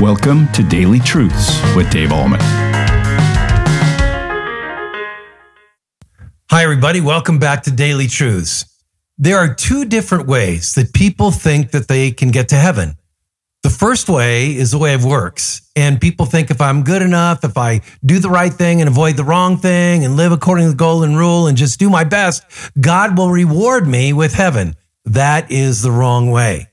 Welcome to Daily Truths with Dave Ahlman. Hi, everybody. Welcome back to Daily Truths. There are two different ways that people think that they can get to heaven. The first way is the way of works. And people think if I'm good enough, if I do the right thing and avoid the wrong thing and live according to the golden rule and just do my best, God will reward me with heaven. That is the wrong way.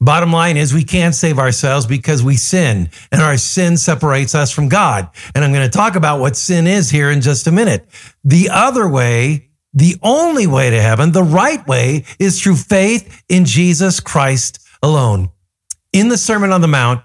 Bottom line is we can't save ourselves because we sin and our sin separates us from God. And I'm going to talk about what sin is here in just a minute. The other way, the only way to heaven, the right way is through faith in Jesus Christ alone. In the Sermon on the Mount,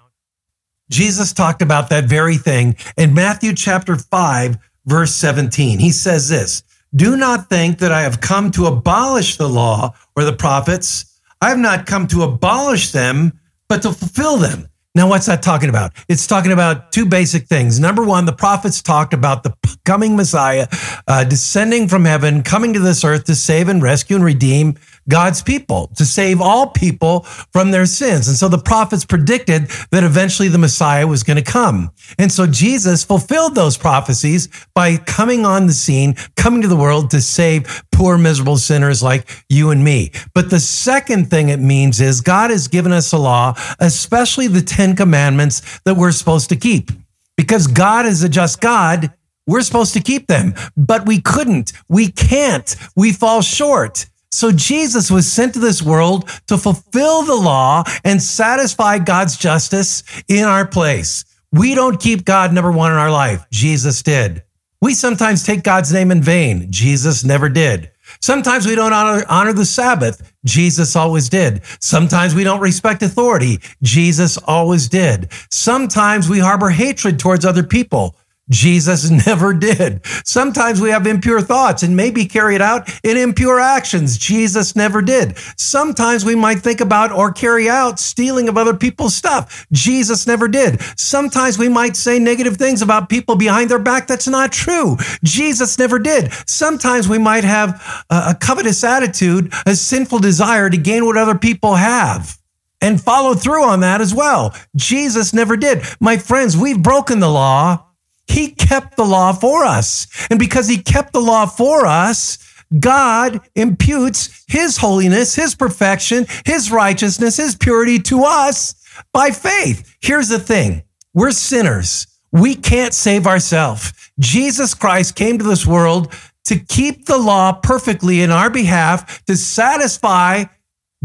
Jesus talked about that very thing in Matthew chapter 5, verse 17. He says this, do not think that I have come to abolish the law or the prophets. I have not come to abolish them, but to fulfill them. Now, what's that talking about? It's talking about two basic things. Number one, the prophets talked about the coming Messiah uh, descending from heaven, coming to this earth to save and rescue and redeem God's people, to save all people from their sins. And so the prophets predicted that eventually the Messiah was going to come. And so Jesus fulfilled those prophecies by coming on the scene, coming to the world to save poor, miserable sinners like you and me. But the second thing it means is God has given us a law, especially the Ten Commandments that we're supposed to keep. Because God is a just God, we're supposed to keep them, but we couldn't. We can't. We fall short. So Jesus was sent to this world to fulfill the law and satisfy God's justice in our place. We don't keep God number one in our life. Jesus did. We sometimes take God's name in vain. Jesus never did. Sometimes we don't honor, honor the Sabbath. Jesus always did. Sometimes we don't respect authority. Jesus always did. Sometimes we harbor hatred towards other people. Jesus never did. Sometimes we have impure thoughts and maybe carry it out in impure actions. Jesus never did. Sometimes we might think about or carry out stealing of other people's stuff. Jesus never did. Sometimes we might say negative things about people behind their back. That's not true. Jesus never did. Sometimes we might have a covetous attitude, a sinful desire to gain what other people have and follow through on that as well. Jesus never did. My friends, we've broken the law he kept the law for us. And because he kept the law for us, God imputes his holiness, his perfection, his righteousness, his purity to us by faith. Here's the thing. We're sinners. We can't save ourselves. Jesus Christ came to this world to keep the law perfectly in our behalf, to satisfy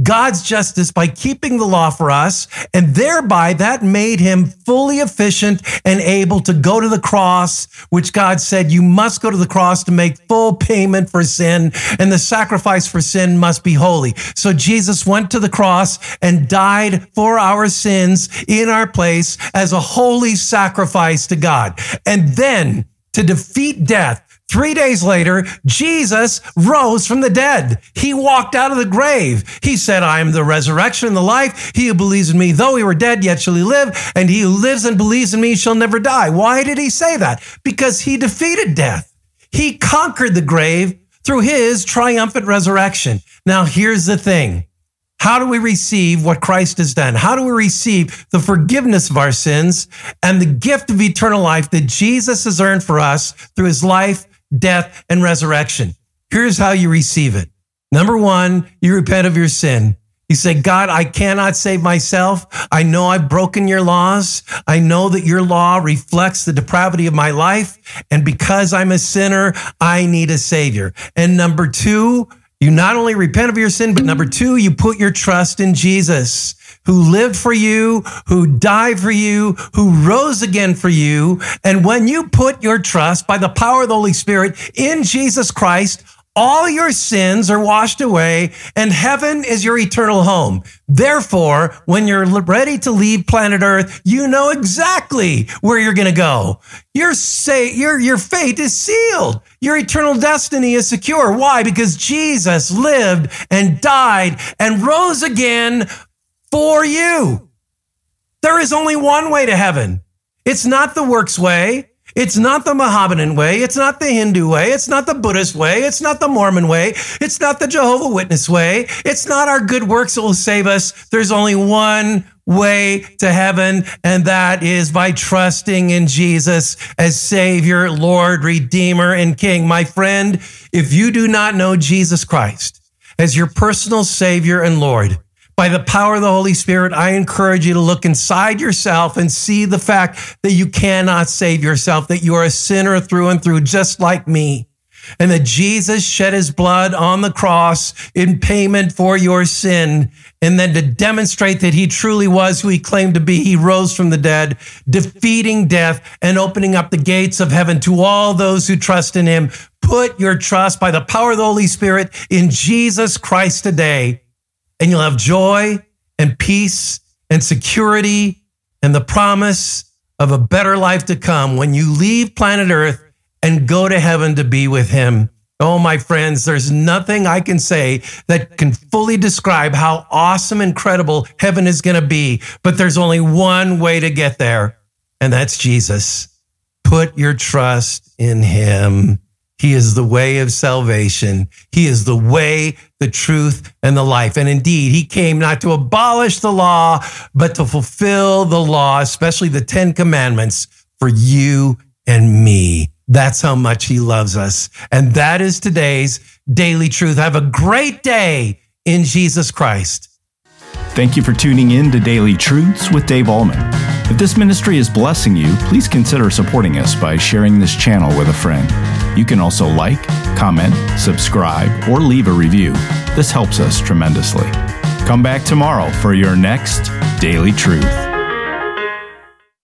God's justice by keeping the law for us, and thereby that made him fully efficient and able to go to the cross, which God said, You must go to the cross to make full payment for sin, and the sacrifice for sin must be holy. So Jesus went to the cross and died for our sins in our place as a holy sacrifice to God. And then to defeat death, Three days later, Jesus rose from the dead. He walked out of the grave. He said, I am the resurrection and the life. He who believes in me, though he were dead, yet shall he live. And he who lives and believes in me shall never die. Why did he say that? Because he defeated death. He conquered the grave through his triumphant resurrection. Now, here's the thing. How do we receive what Christ has done? How do we receive the forgiveness of our sins and the gift of eternal life that Jesus has earned for us through his life, death, and resurrection. Here's how you receive it. Number one, you repent of your sin. You say, God, I cannot save myself. I know I've broken your laws. I know that your law reflects the depravity of my life. And because I'm a sinner, I need a savior. And number two, you not only repent of your sin, but number two, you put your trust in Jesus who lived for you, who died for you, who rose again for you. And when you put your trust by the power of the Holy Spirit in Jesus Christ, all your sins are washed away and heaven is your eternal home. Therefore, when you're ready to leave planet earth, you know exactly where you're going to go. Your say, your, your fate is sealed. Your eternal destiny is secure. Why? Because Jesus lived and died and rose again for you. There is only one way to heaven. It's not the works way. It's not the Mohammedan way. It's not the Hindu way. It's not the Buddhist way. It's not the Mormon way. It's not the Jehovah Witness way. It's not our good works that will save us. There's only one way to heaven, and that is by trusting in Jesus as Savior, Lord, Redeemer, and King. My friend, if you do not know Jesus Christ as your personal Savior and Lord, by the power of the Holy Spirit, I encourage you to look inside yourself and see the fact that you cannot save yourself, that you are a sinner through and through, just like me. And that Jesus shed his blood on the cross in payment for your sin. And then to demonstrate that he truly was who he claimed to be, he rose from the dead, defeating death and opening up the gates of heaven to all those who trust in him. Put your trust by the power of the Holy Spirit in Jesus Christ today and you'll have joy and peace and security and the promise of a better life to come when you leave planet Earth and go to heaven to be with Him. Oh, my friends, there's nothing I can say that can fully describe how awesome, incredible heaven is going to be. But there's only one way to get there, and that's Jesus. Put your trust in Him. He is the way of salvation. He is the way, the truth, and the life. And indeed, he came not to abolish the law, but to fulfill the law, especially the 10 commandments for you and me. That's how much he loves us. And that is today's daily truth. Have a great day in Jesus Christ. Thank you for tuning in to Daily Truths with Dave Ahlman. If this ministry is blessing you, please consider supporting us by sharing this channel with a friend. You can also like, comment, subscribe, or leave a review. This helps us tremendously. Come back tomorrow for your next Daily Truth.